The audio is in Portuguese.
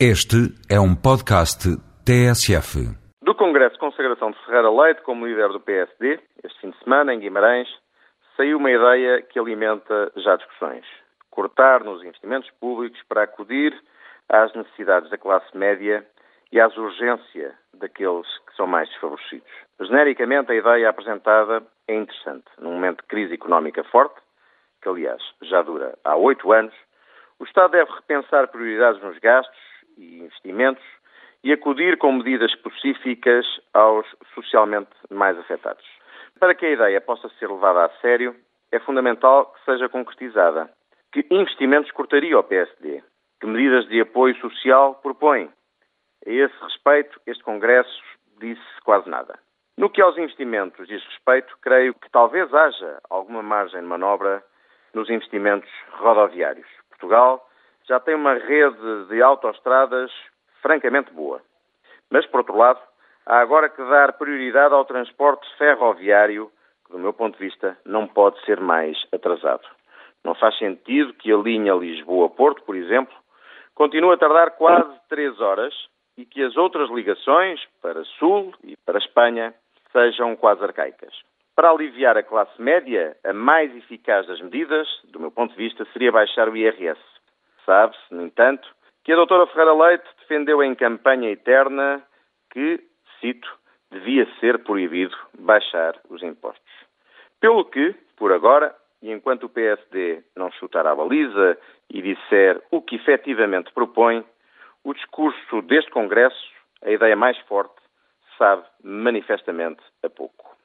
Este é um podcast TSF. Do Congresso de Consagração de Ferreira Leite como líder do PSD, este fim de semana, em Guimarães, saiu uma ideia que alimenta já discussões. Cortar nos investimentos públicos para acudir às necessidades da classe média e às urgências daqueles que são mais desfavorecidos. Genericamente, a ideia apresentada é interessante. Num momento de crise económica forte, que aliás já dura há oito anos, o Estado deve repensar prioridades nos gastos e investimentos e acudir com medidas específicas aos socialmente mais afetados. Para que a ideia possa ser levada a sério, é fundamental que seja concretizada. Que investimentos cortaria o PSD? Que medidas de apoio social propõe? A esse respeito, este Congresso disse quase nada. No que aos investimentos diz respeito, creio que talvez haja alguma margem de manobra nos investimentos rodoviários. Portugal já tem uma rede de autoestradas francamente boa. Mas, por outro lado, há agora que dar prioridade ao transporte ferroviário, que, do meu ponto de vista, não pode ser mais atrasado. Não faz sentido que a linha Lisboa-Porto, por exemplo, continue a tardar quase três horas e que as outras ligações para Sul e para Espanha sejam quase arcaicas. Para aliviar a classe média, a mais eficaz das medidas, do meu ponto de vista, seria baixar o IRS. Sabe-se, no entanto, que a doutora Ferreira Leite defendeu em campanha eterna que, cito, devia ser proibido baixar os impostos. Pelo que, por agora, e enquanto o PSD não chutar a baliza e disser o que efetivamente propõe, o discurso deste Congresso, a ideia mais forte, sabe manifestamente a pouco.